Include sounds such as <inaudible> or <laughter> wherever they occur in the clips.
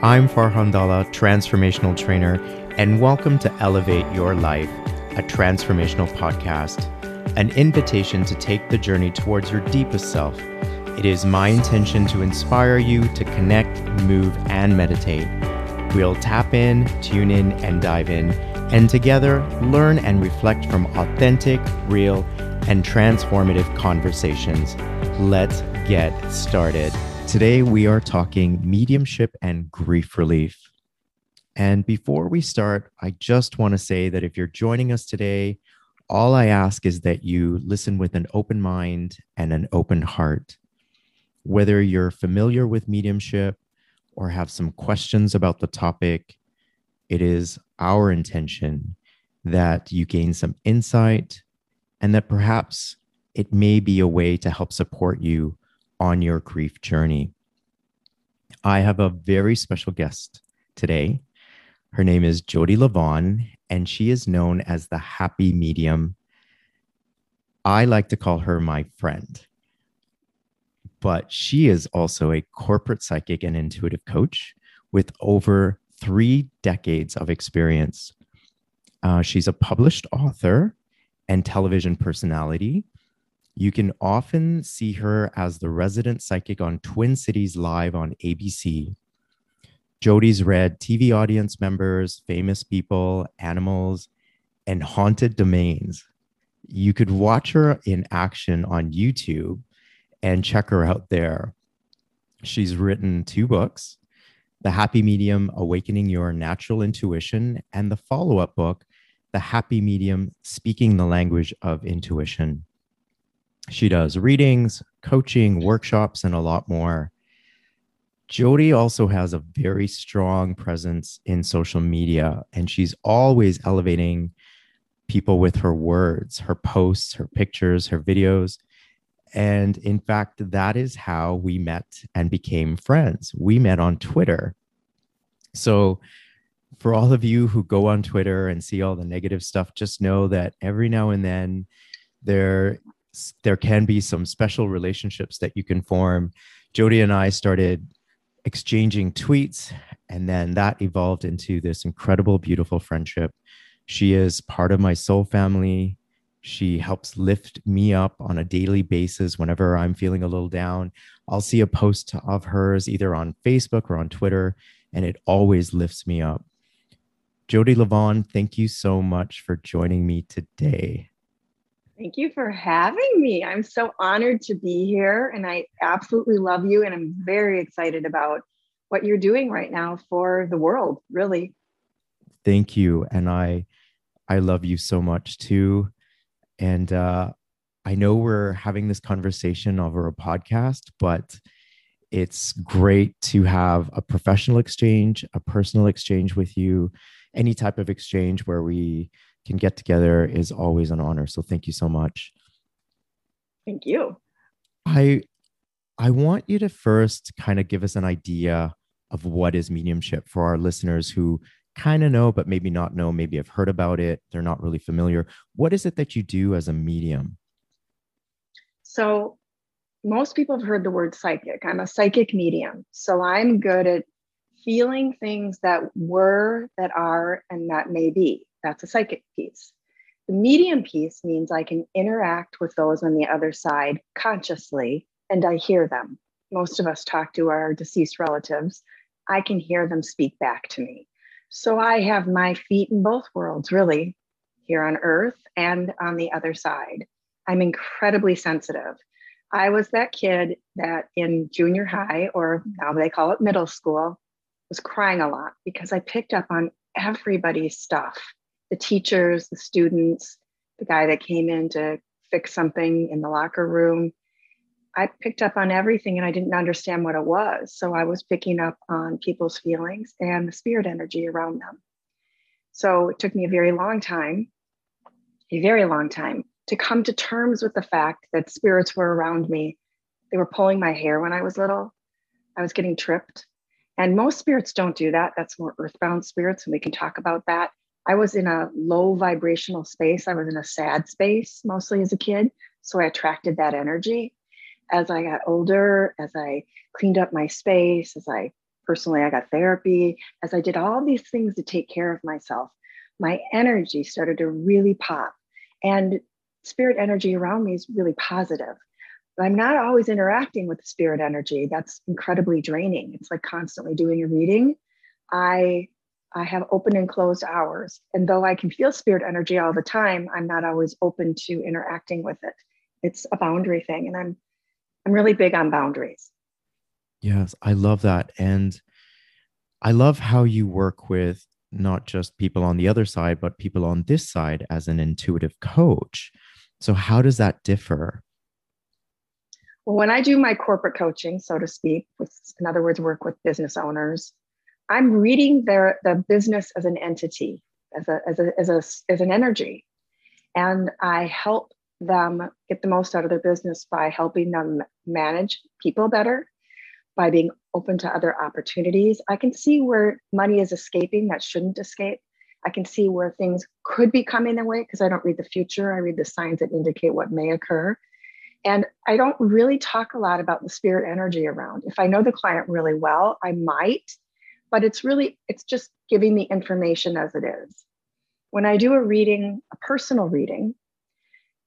I'm Farhan Dalla, transformational trainer, and welcome to Elevate Your Life, a transformational podcast, an invitation to take the journey towards your deepest self. It is my intention to inspire you to connect, move, and meditate. We'll tap in, tune in, and dive in, and together learn and reflect from authentic, real, and transformative conversations. Let's get started. Today, we are talking mediumship and grief relief. And before we start, I just want to say that if you're joining us today, all I ask is that you listen with an open mind and an open heart. Whether you're familiar with mediumship or have some questions about the topic, it is our intention that you gain some insight and that perhaps it may be a way to help support you on your grief journey. I have a very special guest today. Her name is Jodi Livon, and she is known as the happy medium. I like to call her my friend, but she is also a corporate psychic and intuitive coach with over three decades of experience. Uh, she's a published author and television personality you can often see her as the resident psychic on Twin Cities Live on ABC. Jodi's read TV audience members, famous people, animals, and haunted domains. You could watch her in action on YouTube and check her out there. She's written two books The Happy Medium Awakening Your Natural Intuition, and the follow up book, The Happy Medium Speaking the Language of Intuition. She does readings, coaching, workshops, and a lot more. Jodi also has a very strong presence in social media, and she's always elevating people with her words, her posts, her pictures, her videos. And in fact, that is how we met and became friends. We met on Twitter. So, for all of you who go on Twitter and see all the negative stuff, just know that every now and then there there can be some special relationships that you can form. Jodi and I started exchanging tweets, and then that evolved into this incredible, beautiful friendship. She is part of my soul family. She helps lift me up on a daily basis whenever I'm feeling a little down. I'll see a post of hers either on Facebook or on Twitter, and it always lifts me up. Jodi Livon, thank you so much for joining me today. Thank you for having me. I'm so honored to be here and I absolutely love you. And I'm very excited about what you're doing right now for the world, really. Thank you. And I, I love you so much too. And uh, I know we're having this conversation over a podcast, but it's great to have a professional exchange, a personal exchange with you, any type of exchange where we can get together is always an honor. So thank you so much. Thank you. I I want you to first kind of give us an idea of what is mediumship for our listeners who kind of know but maybe not know, maybe have heard about it, they're not really familiar. What is it that you do as a medium? So most people have heard the word psychic. I'm a psychic medium. So I'm good at feeling things that were, that are, and that may be. That's a psychic piece. The medium piece means I can interact with those on the other side consciously and I hear them. Most of us talk to our deceased relatives. I can hear them speak back to me. So I have my feet in both worlds, really, here on earth and on the other side. I'm incredibly sensitive. I was that kid that in junior high, or now they call it middle school, was crying a lot because I picked up on everybody's stuff the teachers, the students, the guy that came in to fix something in the locker room. I picked up on everything and I didn't understand what it was. So I was picking up on people's feelings and the spirit energy around them. So it took me a very long time, a very long time to come to terms with the fact that spirits were around me. They were pulling my hair when I was little. I was getting tripped. And most spirits don't do that. That's more earthbound spirits, and we can talk about that. I was in a low vibrational space. I was in a sad space mostly as a kid. So I attracted that energy. As I got older, as I cleaned up my space, as I personally, I got therapy. As I did all these things to take care of myself, my energy started to really pop. And spirit energy around me is really positive. But I'm not always interacting with spirit energy. That's incredibly draining. It's like constantly doing a reading. I I have open and closed hours. And though I can feel spirit energy all the time, I'm not always open to interacting with it. It's a boundary thing. And I'm I'm really big on boundaries. Yes, I love that. And I love how you work with not just people on the other side, but people on this side as an intuitive coach. So, how does that differ? Well, when I do my corporate coaching, so to speak, with, in other words, work with business owners, I'm reading their the business as an entity, as a as a as a as an energy, and I help them get the most out of their business by helping them manage people better, by being open to other opportunities. I can see where money is escaping that shouldn't escape. I can see where things could be coming their way because I don't read the future. I read the signs that indicate what may occur. And I don't really talk a lot about the spirit energy around. If I know the client really well, I might, but it's really, it's just giving the information as it is. When I do a reading, a personal reading,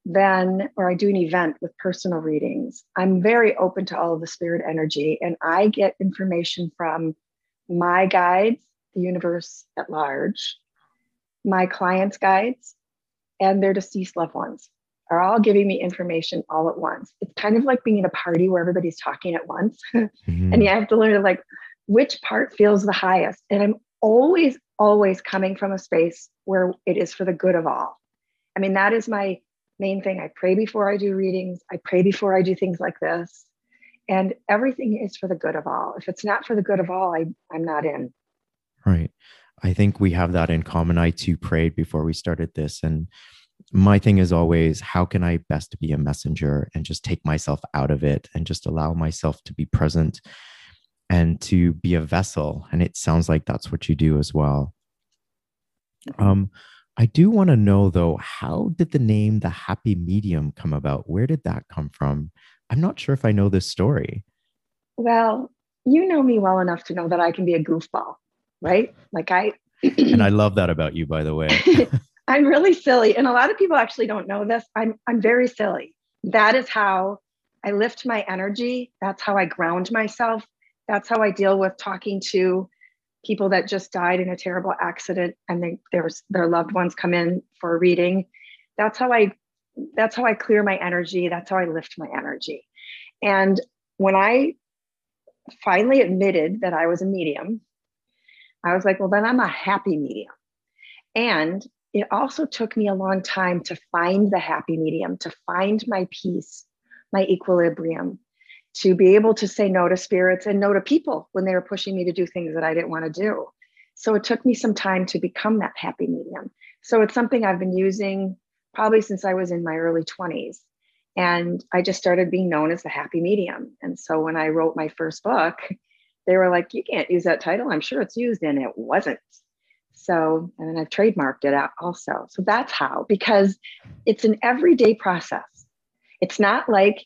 then, or I do an event with personal readings, I'm very open to all of the spirit energy and I get information from my guides, the universe at large, my clients' guides, and their deceased loved ones are all giving me information all at once. It's kind of like being at a party where everybody's talking at once. <laughs> mm-hmm. and you have to learn to like which part feels the highest. And I'm always, always coming from a space where it is for the good of all. I mean, that is my main thing. I pray before I do readings, I pray before I do things like this. And everything is for the good of all. If it's not for the good of all, I, I'm not in. Right. I think we have that in common. I too prayed before we started this. And my thing is always, how can I best be a messenger and just take myself out of it and just allow myself to be present and to be a vessel? And it sounds like that's what you do as well. Um, I do want to know though, how did the name the happy medium come about? Where did that come from? I'm not sure if I know this story. Well, you know me well enough to know that I can be a goofball, right? Like I And I love that about you by the way. <laughs> I'm really silly and a lot of people actually don't know this. I'm I'm very silly. That is how I lift my energy. That's how I ground myself. That's how I deal with talking to people that just died in a terrible accident and they, their, their loved ones come in for a reading. That's how I that's how I clear my energy. That's how I lift my energy. And when I finally admitted that I was a medium, I was like, well, then I'm a happy medium. And it also took me a long time to find the happy medium, to find my peace, my equilibrium, to be able to say no to spirits and no to people when they were pushing me to do things that I didn't want to do. So it took me some time to become that happy medium. So it's something I've been using probably since I was in my early 20s. And I just started being known as the happy medium. And so when I wrote my first book, they were like, you can't use that title. I'm sure it's used, and it wasn't. So, and then I've trademarked it out also. So that's how, because it's an everyday process. It's not like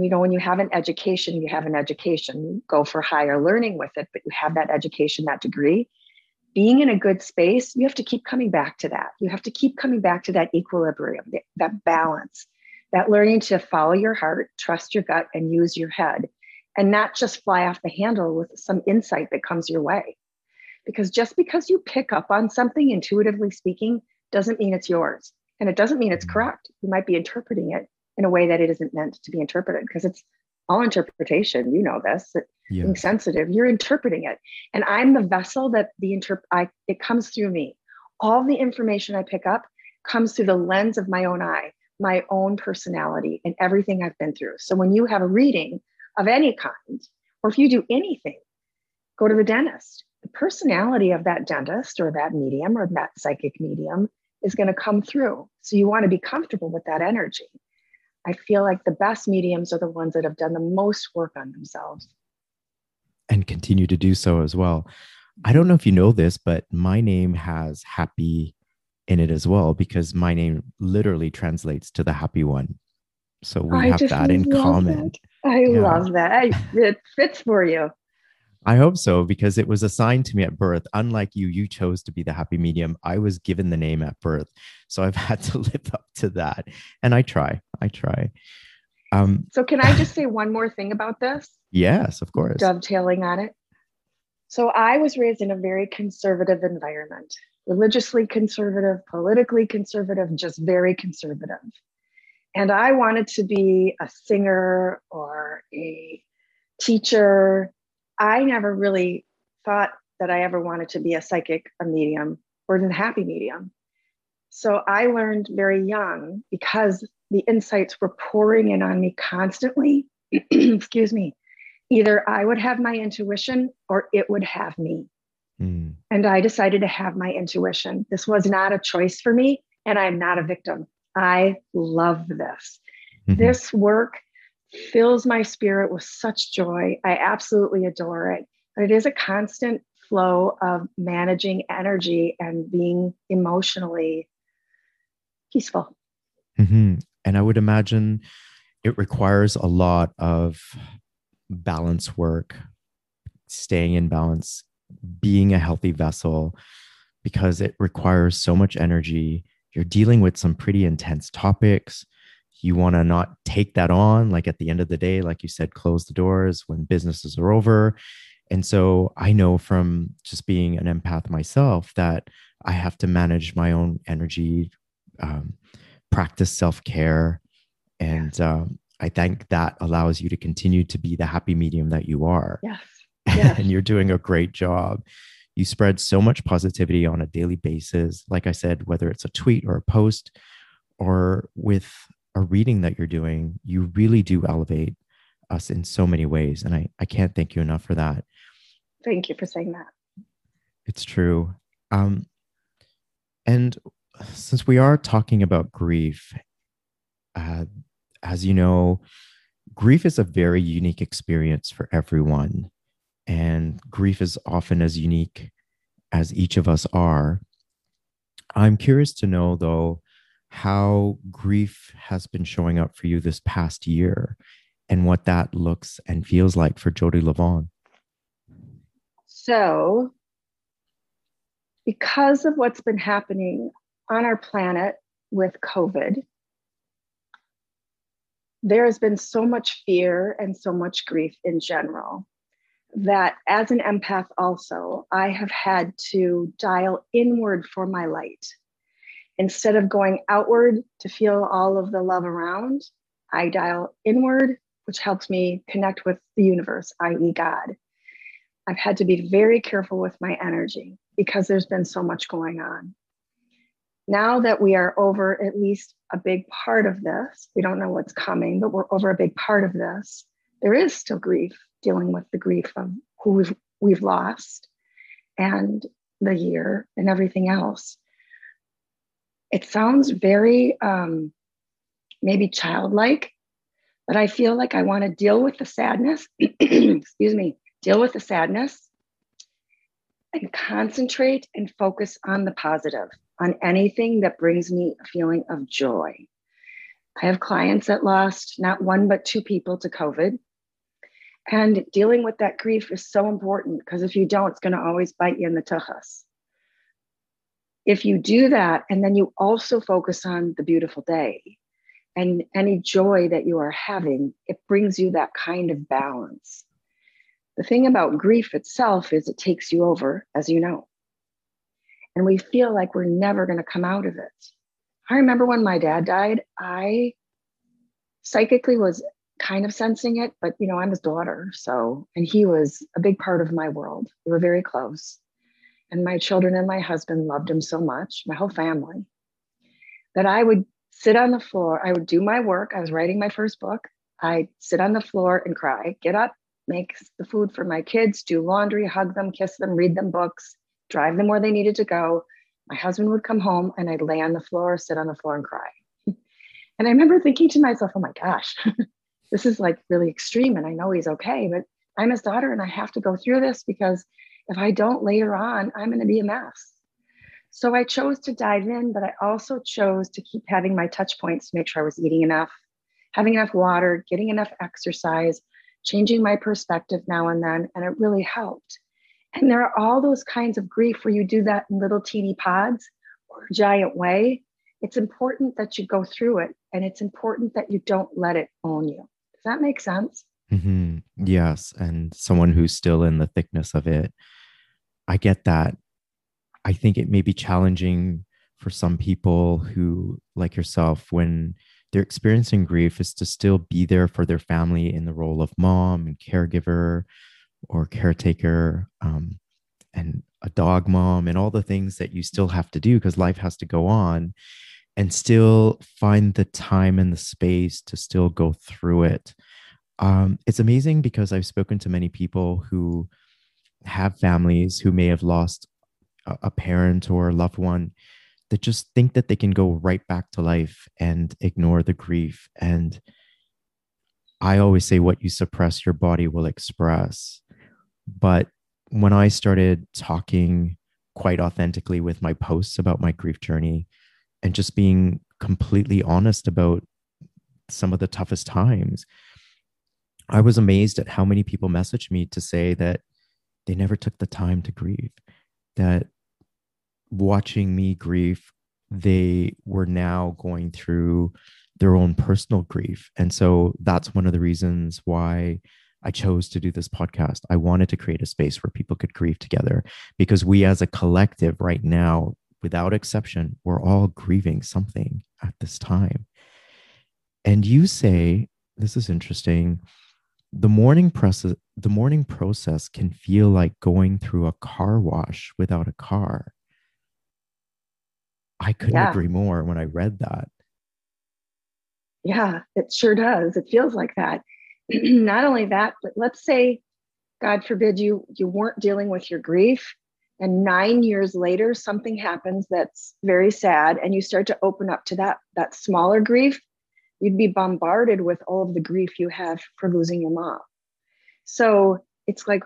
you know, when you have an education, you have an education, you go for higher learning with it, but you have that education, that degree. Being in a good space, you have to keep coming back to that. You have to keep coming back to that equilibrium, that balance, that learning to follow your heart, trust your gut, and use your head, and not just fly off the handle with some insight that comes your way. Because just because you pick up on something intuitively speaking doesn't mean it's yours. And it doesn't mean it's mm-hmm. correct. You might be interpreting it in a way that it isn't meant to be interpreted because it's all interpretation. You know this. Yeah. Being sensitive, you're interpreting it, and I'm the vessel that the interp. I it comes through me. All the information I pick up comes through the lens of my own eye, my own personality, and everything I've been through. So when you have a reading of any kind, or if you do anything, go to the dentist. The personality of that dentist or that medium or that psychic medium is going to come through. So you want to be comfortable with that energy. I feel like the best mediums are the ones that have done the most work on themselves. And continue to do so as well. I don't know if you know this, but my name has happy in it as well because my name literally translates to the happy one. So we I have that in common. That. I yeah. love that. it fits for you. I hope so because it was assigned to me at birth. Unlike you, you chose to be the happy medium. I was given the name at birth. So I've <laughs> had to live up to that. And I try. I try. Um, so, can I just <laughs> say one more thing about this? Yes, of course. Dovetailing on it. So, I was raised in a very conservative environment, religiously conservative, politically conservative, just very conservative. And I wanted to be a singer or a teacher. I never really thought that I ever wanted to be a psychic, a medium, or the happy medium. So I learned very young because the insights were pouring in on me constantly. <clears throat> Excuse me. Either I would have my intuition or it would have me. Mm. And I decided to have my intuition. This was not a choice for me, and I'm not a victim. I love this. Mm-hmm. This work fills my spirit with such joy. I absolutely adore it. But it is a constant flow of managing energy and being emotionally peaceful. Mm-hmm. And I would imagine it requires a lot of balance work, staying in balance, being a healthy vessel, because it requires so much energy. You're dealing with some pretty intense topics. You want to not take that on. Like at the end of the day, like you said, close the doors when businesses are over. And so I know from just being an empath myself that I have to manage my own energy, um, practice self care. And um, I think that allows you to continue to be the happy medium that you are. Yes. <laughs> yes. and you're doing a great job. You spread so much positivity on a daily basis. Like I said, whether it's a tweet or a post or with a reading that you're doing, you really do elevate us in so many ways. And I, I can't thank you enough for that. Thank you for saying that. It's true. Um, and since we are talking about grief, uh, as you know, grief is a very unique experience for everyone. And grief is often as unique as each of us are. I'm curious to know, though, how grief has been showing up for you this past year and what that looks and feels like for Jodi Livon. So, because of what's been happening on our planet with COVID, there has been so much fear and so much grief in general that as an empath, also, I have had to dial inward for my light. Instead of going outward to feel all of the love around, I dial inward, which helps me connect with the universe, i.e., God. I've had to be very careful with my energy because there's been so much going on now that we are over at least a big part of this, we don't know what's coming, but we're over a big part of this. There is still grief, dealing with the grief of who we've, we've lost and the year and everything else. It sounds very um, maybe childlike, but I feel like I want to deal with the sadness, <clears throat> excuse me, deal with the sadness and concentrate and focus on the positive on anything that brings me a feeling of joy. I have clients that lost not one, but two people to COVID. And dealing with that grief is so important because if you don't, it's going to always bite you in the tuchus. If you do that, and then you also focus on the beautiful day and any joy that you are having, it brings you that kind of balance. The thing about grief itself is it takes you over, as you know and we feel like we're never going to come out of it. I remember when my dad died, I psychically was kind of sensing it, but you know, I'm his daughter. So, and he was a big part of my world. We were very close. And my children and my husband loved him so much, my whole family, that I would sit on the floor. I would do my work. I was writing my first book. I'd sit on the floor and cry, get up, make the food for my kids, do laundry, hug them, kiss them, read them books, drive them where they needed to go. My husband would come home and I'd lay on the floor, sit on the floor and cry. <laughs> and I remember thinking to myself, oh my gosh, <laughs> this is like really extreme. And I know he's okay, but I'm his daughter and I have to go through this because if I don't later on, I'm going to be a mess. So I chose to dive in, but I also chose to keep having my touch points to make sure I was eating enough, having enough water, getting enough exercise, changing my perspective now and then, and it really helped. And there are all those kinds of grief where you do that in little teeny pods or giant way. It's important that you go through it, and it's important that you don't let it own you. Does that make sense? Mm-hmm. Yes. And someone who's still in the thickness of it, I get that. I think it may be challenging for some people who, like yourself, when they're experiencing grief, is to still be there for their family in the role of mom and caregiver or caretaker um, and a dog mom and all the things that you still have to do because life has to go on and still find the time and the space to still go through it. Um, it's amazing because I've spoken to many people who have families who may have lost a, a parent or a loved one that just think that they can go right back to life and ignore the grief. And I always say, what you suppress, your body will express. But when I started talking quite authentically with my posts about my grief journey and just being completely honest about some of the toughest times, I was amazed at how many people messaged me to say that they never took the time to grieve, that watching me grieve, they were now going through their own personal grief. And so that's one of the reasons why I chose to do this podcast. I wanted to create a space where people could grieve together because we, as a collective, right now, without exception, we're all grieving something at this time. And you say, this is interesting. The mourning process, the mourning process can feel like going through a car wash without a car. I couldn't yeah. agree more when I read that. Yeah, it sure does. It feels like that. <clears throat> Not only that, but let's say, God forbid, you you weren't dealing with your grief, and nine years later something happens that's very sad, and you start to open up to that that smaller grief. You'd be bombarded with all of the grief you have for losing your mom. So it's like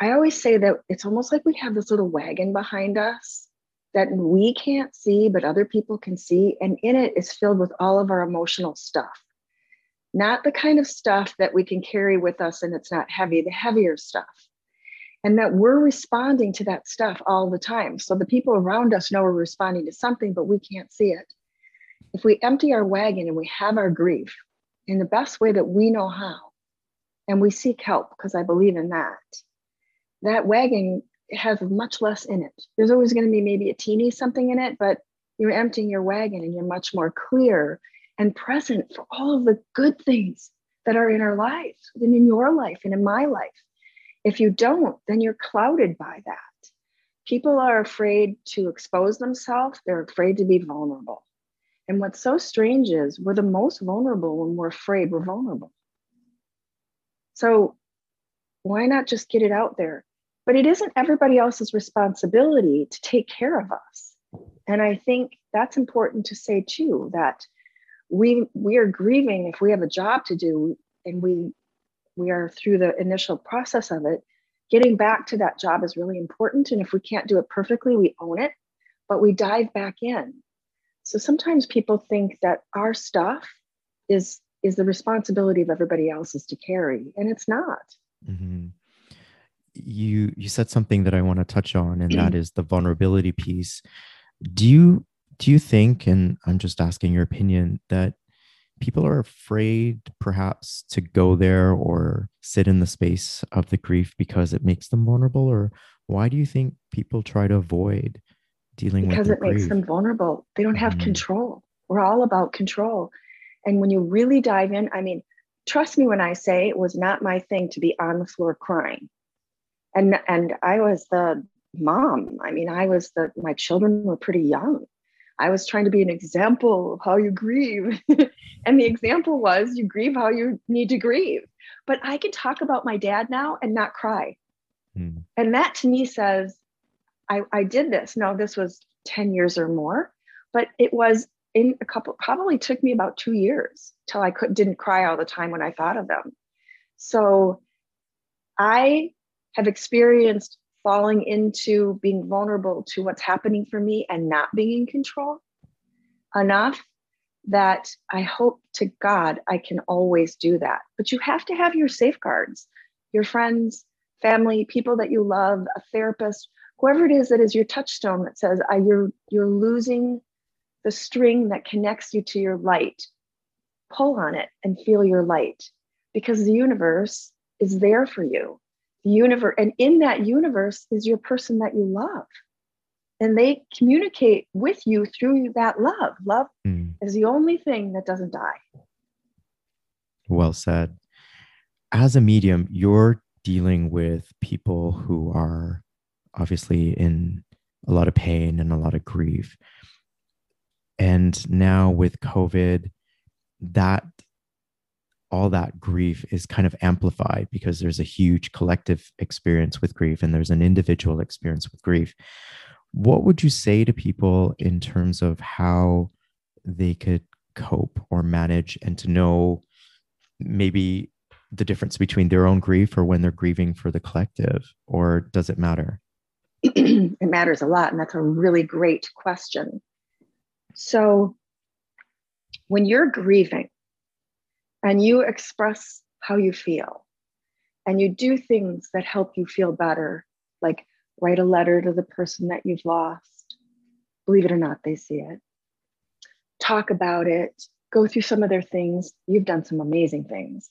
I always say that it's almost like we have this little wagon behind us that we can't see, but other people can see. And in it is filled with all of our emotional stuff. Not the kind of stuff that we can carry with us and it's not heavy, the heavier stuff. And that we're responding to that stuff all the time. So the people around us know we're responding to something, but we can't see it. If we empty our wagon and we have our grief in the best way that we know how, and we seek help, because I believe in that, that wagon has much less in it. There's always going to be maybe a teeny something in it, but you're emptying your wagon and you're much more clear and present for all of the good things that are in our lives and in your life and in my life. If you don't, then you're clouded by that. People are afraid to expose themselves, they're afraid to be vulnerable. And what's so strange is we're the most vulnerable when we're afraid we're vulnerable. So why not just get it out there? but it isn't everybody else's responsibility to take care of us and i think that's important to say too that we we are grieving if we have a job to do and we we are through the initial process of it getting back to that job is really important and if we can't do it perfectly we own it but we dive back in so sometimes people think that our stuff is is the responsibility of everybody else's to carry and it's not mm-hmm you you said something that I want to touch on, and that <clears throat> is the vulnerability piece. Do you do you think, and I'm just asking your opinion, that people are afraid perhaps to go there or sit in the space of the grief because it makes them vulnerable, or why do you think people try to avoid dealing because with it makes them vulnerable. They don't have mm. control. We're all about control, and when you really dive in, I mean, trust me when I say it was not my thing to be on the floor crying and and i was the mom i mean i was the my children were pretty young i was trying to be an example of how you grieve <laughs> and the example was you grieve how you need to grieve but i can talk about my dad now and not cry mm. and that to me says i i did this no this was 10 years or more but it was in a couple probably took me about two years till i could didn't cry all the time when i thought of them so i have experienced falling into being vulnerable to what's happening for me and not being in control enough that I hope to God I can always do that. But you have to have your safeguards, your friends, family, people that you love, a therapist, whoever it is that is your touchstone that says you're you're losing the string that connects you to your light. Pull on it and feel your light because the universe is there for you. The universe, and in that universe is your person that you love and they communicate with you through that love. Love mm. is the only thing that doesn't die. Well said. As a medium, you're dealing with people who are obviously in a lot of pain and a lot of grief. And now with COVID, that all that grief is kind of amplified because there's a huge collective experience with grief and there's an individual experience with grief what would you say to people in terms of how they could cope or manage and to know maybe the difference between their own grief or when they're grieving for the collective or does it matter <clears throat> it matters a lot and that's a really great question so when you're grieving and you express how you feel and you do things that help you feel better like write a letter to the person that you've lost. Believe it or not, they see it. Talk about it, go through some of their things. You've done some amazing things.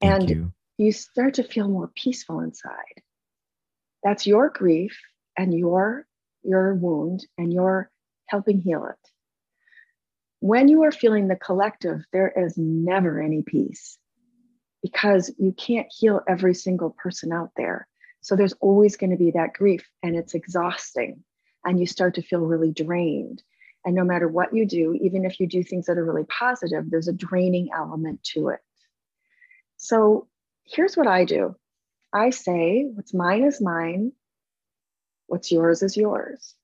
Thank and you. you start to feel more peaceful inside. That's your grief and your your wound and you're helping heal it. When you are feeling the collective, there is never any peace because you can't heal every single person out there. So there's always going to be that grief and it's exhausting and you start to feel really drained. And no matter what you do, even if you do things that are really positive, there's a draining element to it. So here's what I do I say, what's mine is mine, what's yours is yours.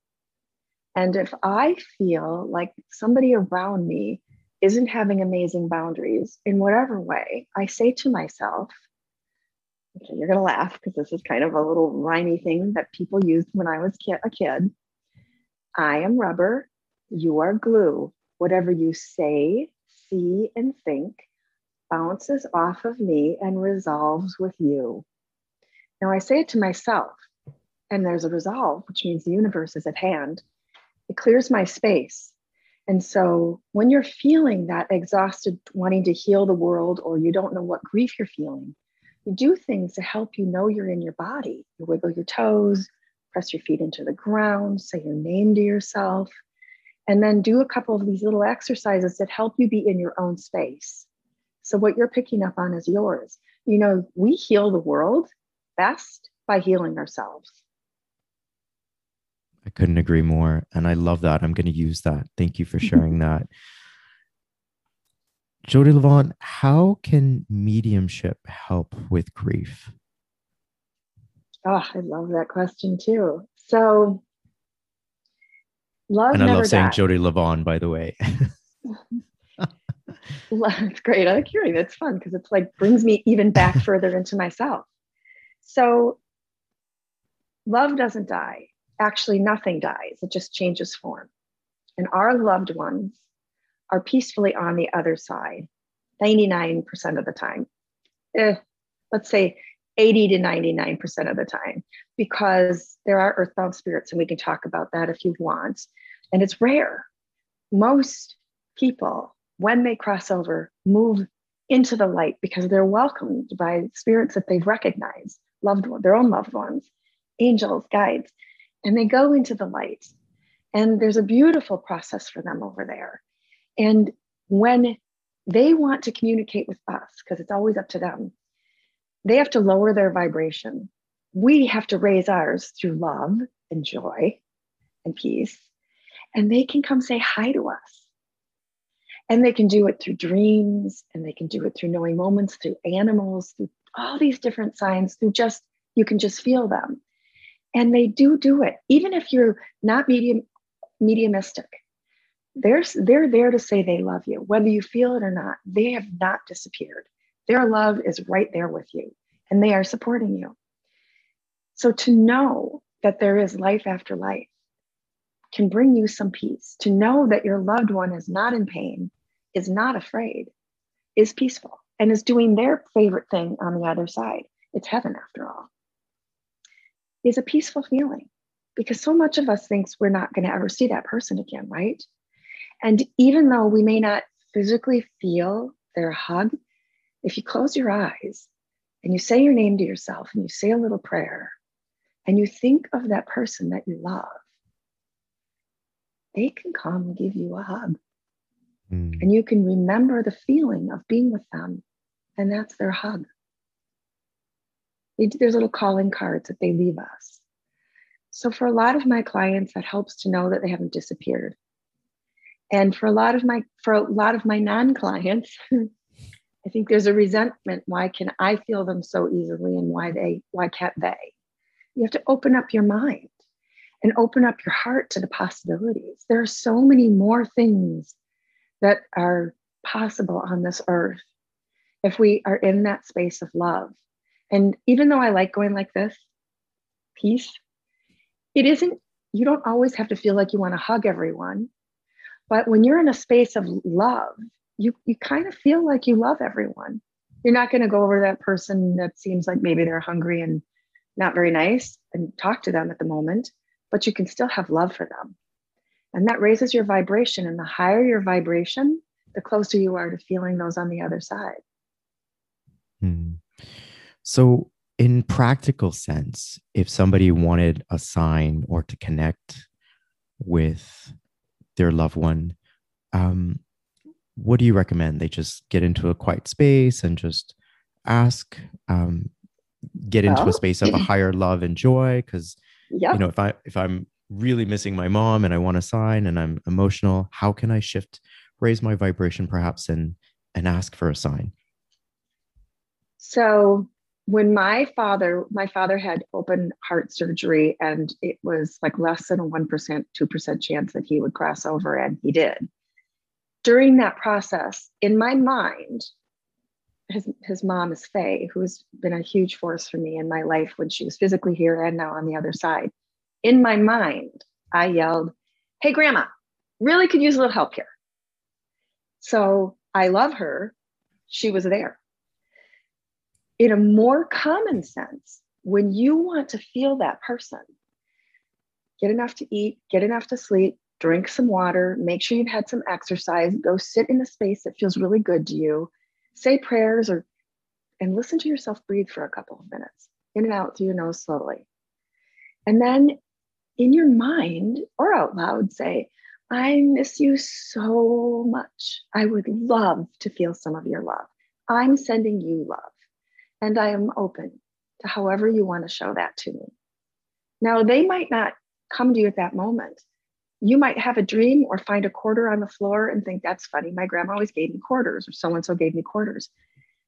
And if I feel like somebody around me isn't having amazing boundaries in whatever way, I say to myself, okay, you're going to laugh because this is kind of a little rhymy thing that people used when I was a kid. I am rubber, you are glue. Whatever you say, see, and think bounces off of me and resolves with you. Now I say it to myself, and there's a resolve, which means the universe is at hand. It clears my space. And so when you're feeling that exhausted, wanting to heal the world, or you don't know what grief you're feeling, you do things to help you know you're in your body. You wiggle your toes, press your feet into the ground, say your name to yourself, and then do a couple of these little exercises that help you be in your own space. So, what you're picking up on is yours. You know, we heal the world best by healing ourselves. I couldn't agree more. And I love that. I'm going to use that. Thank you for sharing <laughs> that. Jody Levant, how can mediumship help with grief? Oh, I love that question too. So, love and I love saying Jody Levant, by the way. <laughs> It's great. I like hearing It's fun because it's like brings me even back <laughs> further into myself. So, love doesn't die. Actually, nothing dies. It just changes form. And our loved ones are peacefully on the other side 99% of the time. Eh, let's say 80 to 99% of the time, because there are earthbound spirits, and we can talk about that if you want. And it's rare. Most people, when they cross over, move into the light because they're welcomed by spirits that they've recognized, loved ones, their own loved ones, angels, guides, and they go into the light. And there's a beautiful process for them over there. And when they want to communicate with us, because it's always up to them, they have to lower their vibration. We have to raise ours through love and joy and peace. And they can come say hi to us. And they can do it through dreams, and they can do it through knowing moments, through animals, through all these different signs, through just, you can just feel them. And they do do it, even if you're not medium, mediumistic they're, they're there to say they love you, whether you feel it or not. They have not disappeared. Their love is right there with you, and they are supporting you. So to know that there is life after life, can bring you some peace. To know that your loved one is not in pain, is not afraid, is peaceful, and is doing their favorite thing on the other side. It's heaven after all. Is a peaceful feeling because so much of us thinks we're not going to ever see that person again, right? And even though we may not physically feel their hug, if you close your eyes and you say your name to yourself and you say a little prayer and you think of that person that you love, they can come and give you a hug. Mm. And you can remember the feeling of being with them, and that's their hug. There's little calling cards that they leave us. So, for a lot of my clients, that helps to know that they haven't disappeared. And for a lot of my for a lot of my non-clients, <laughs> I think there's a resentment. Why can I feel them so easily, and why they why can't they? You have to open up your mind and open up your heart to the possibilities. There are so many more things that are possible on this earth if we are in that space of love. And even though I like going like this, peace, it isn't, you don't always have to feel like you want to hug everyone. But when you're in a space of love, you, you kind of feel like you love everyone. You're not going to go over that person that seems like maybe they're hungry and not very nice and talk to them at the moment but you can still have love for them. And that raises your vibration. And the higher your vibration, the closer you are to feeling those on the other side. Hmm. So, in practical sense, if somebody wanted a sign or to connect with their loved one, um, what do you recommend? They just get into a quiet space and just ask, um, get into well, a space of a <clears throat> higher love and joy because yeah. you know if i if i'm really missing my mom and i want a sign and i'm emotional. How can i shift raise my vibration perhaps and and ask for a sign? So when my father my father had open heart surgery and it was like less than a 1% 2% chance that he would cross over and he did. During that process in my mind his his mom is Faye, who's been a huge force for me in my life when she was physically here and now on the other side. In my mind, I yelled, "Hey, Grandma, really could use a little help here." So I love her. She was there. In a more common sense, when you want to feel that person, get enough to eat, get enough to sleep, drink some water, make sure you've had some exercise, go sit in a space that feels really good to you say prayers or and listen to yourself breathe for a couple of minutes in and out through your nose slowly. And then in your mind or out loud say, I miss you so much. I would love to feel some of your love. I'm sending you love, and I am open to however you want to show that to me. Now, they might not come to you at that moment, you might have a dream or find a quarter on the floor and think that's funny. My grandma always gave me quarters, or so and so gave me quarters.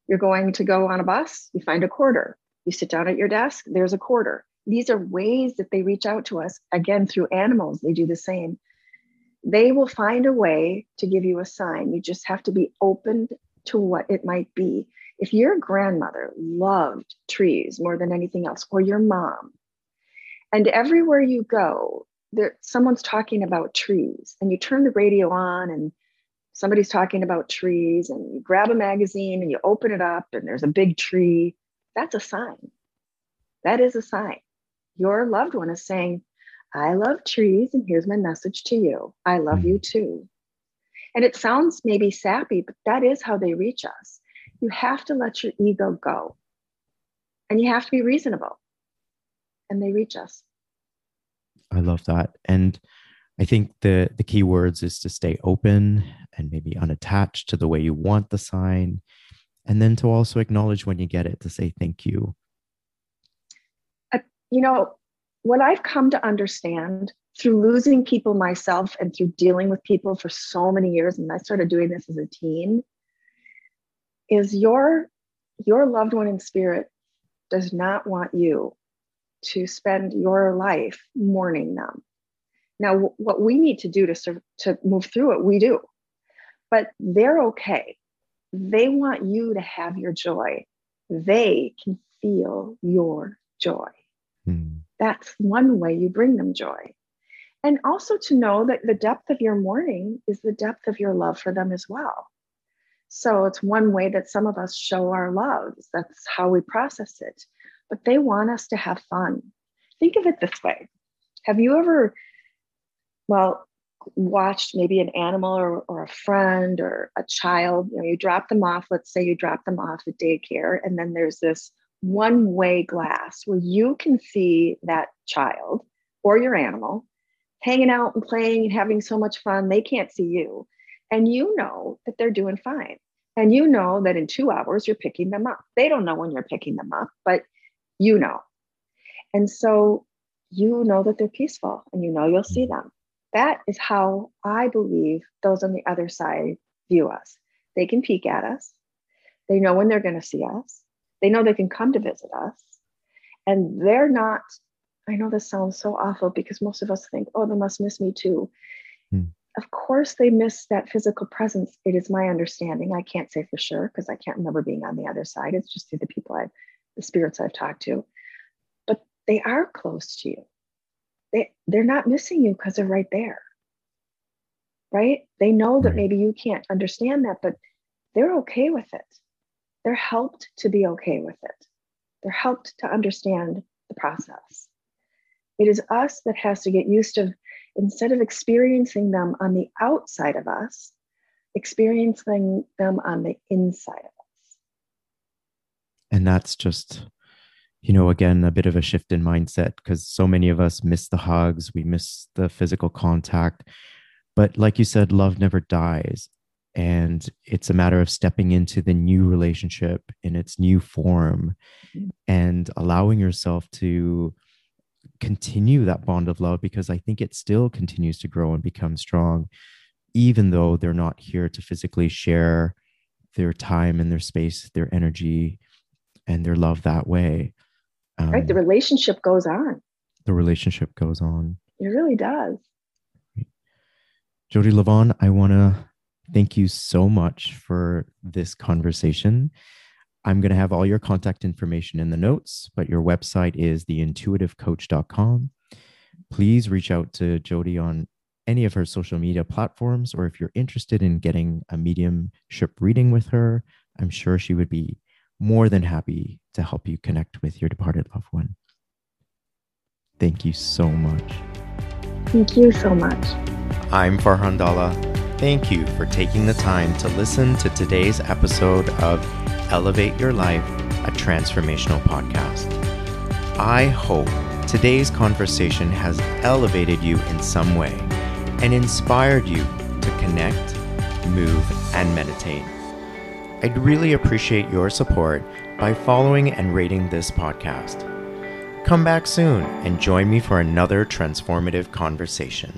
You're going to go on a bus, you find a quarter. You sit down at your desk, there's a quarter. These are ways that they reach out to us. Again, through animals, they do the same. They will find a way to give you a sign. You just have to be open to what it might be. If your grandmother loved trees more than anything else, or your mom, and everywhere you go, there someone's talking about trees and you turn the radio on and somebody's talking about trees and you grab a magazine and you open it up and there's a big tree that's a sign that is a sign your loved one is saying i love trees and here's my message to you i love you mm-hmm. too and it sounds maybe sappy but that is how they reach us you have to let your ego go and you have to be reasonable and they reach us I love that. And I think the the key words is to stay open and maybe unattached to the way you want the sign. And then to also acknowledge when you get it to say thank you. You know, what I've come to understand through losing people myself and through dealing with people for so many years, and I started doing this as a teen, is your your loved one in spirit does not want you to spend your life mourning them. Now, what we need to do to, to move through it, we do, but they're okay. They want you to have your joy. They can feel your joy. That's one way you bring them joy. And also to know that the depth of your mourning is the depth of your love for them as well. So it's one way that some of us show our loves. That's how we process it. But they want us to have fun. Think of it this way Have you ever, well, watched maybe an animal or, or a friend or a child? You know, you drop them off, let's say you drop them off at daycare, and then there's this one way glass where you can see that child or your animal hanging out and playing and having so much fun. They can't see you. And you know that they're doing fine. And you know that in two hours you're picking them up. They don't know when you're picking them up, but you know. And so you know that they're peaceful and you know you'll see them. That is how I believe those on the other side view us. They can peek at us, they know when they're going to see us, they know they can come to visit us, and they're not. I know this sounds so awful because most of us think, oh, they must miss me too. Hmm. Of course, they miss that physical presence. It is my understanding. I can't say for sure because I can't remember being on the other side. It's just through the people I've, the spirits I've talked to. But they are close to you they, they're not missing you because they're right there. Right? They know that maybe you can't understand that, but they're okay with it. They're helped to be okay with it. They're helped to understand the process. It is us that has to get used to, instead of experiencing them on the outside of us, experiencing them on the inside of us. And that's just you know, again, a bit of a shift in mindset because so many of us miss the hugs, we miss the physical contact. But like you said, love never dies. And it's a matter of stepping into the new relationship in its new form mm-hmm. and allowing yourself to continue that bond of love because I think it still continues to grow and become strong, even though they're not here to physically share their time and their space, their energy, and their love that way. Um, right. The relationship goes on. The relationship goes on. It really does. Jodi Livon, I want to thank you so much for this conversation. I'm going to have all your contact information in the notes, but your website is theintuitivecoach.com. Please reach out to Jodi on any of her social media platforms, or if you're interested in getting a mediumship reading with her, I'm sure she would be more than happy to help you connect with your departed loved one. Thank you so much. Thank you so much. I'm Farhan Dhalla. Thank you for taking the time to listen to today's episode of Elevate Your Life, a transformational podcast. I hope today's conversation has elevated you in some way and inspired you to connect, move, and meditate. I'd really appreciate your support by following and rating this podcast. Come back soon and join me for another transformative conversation.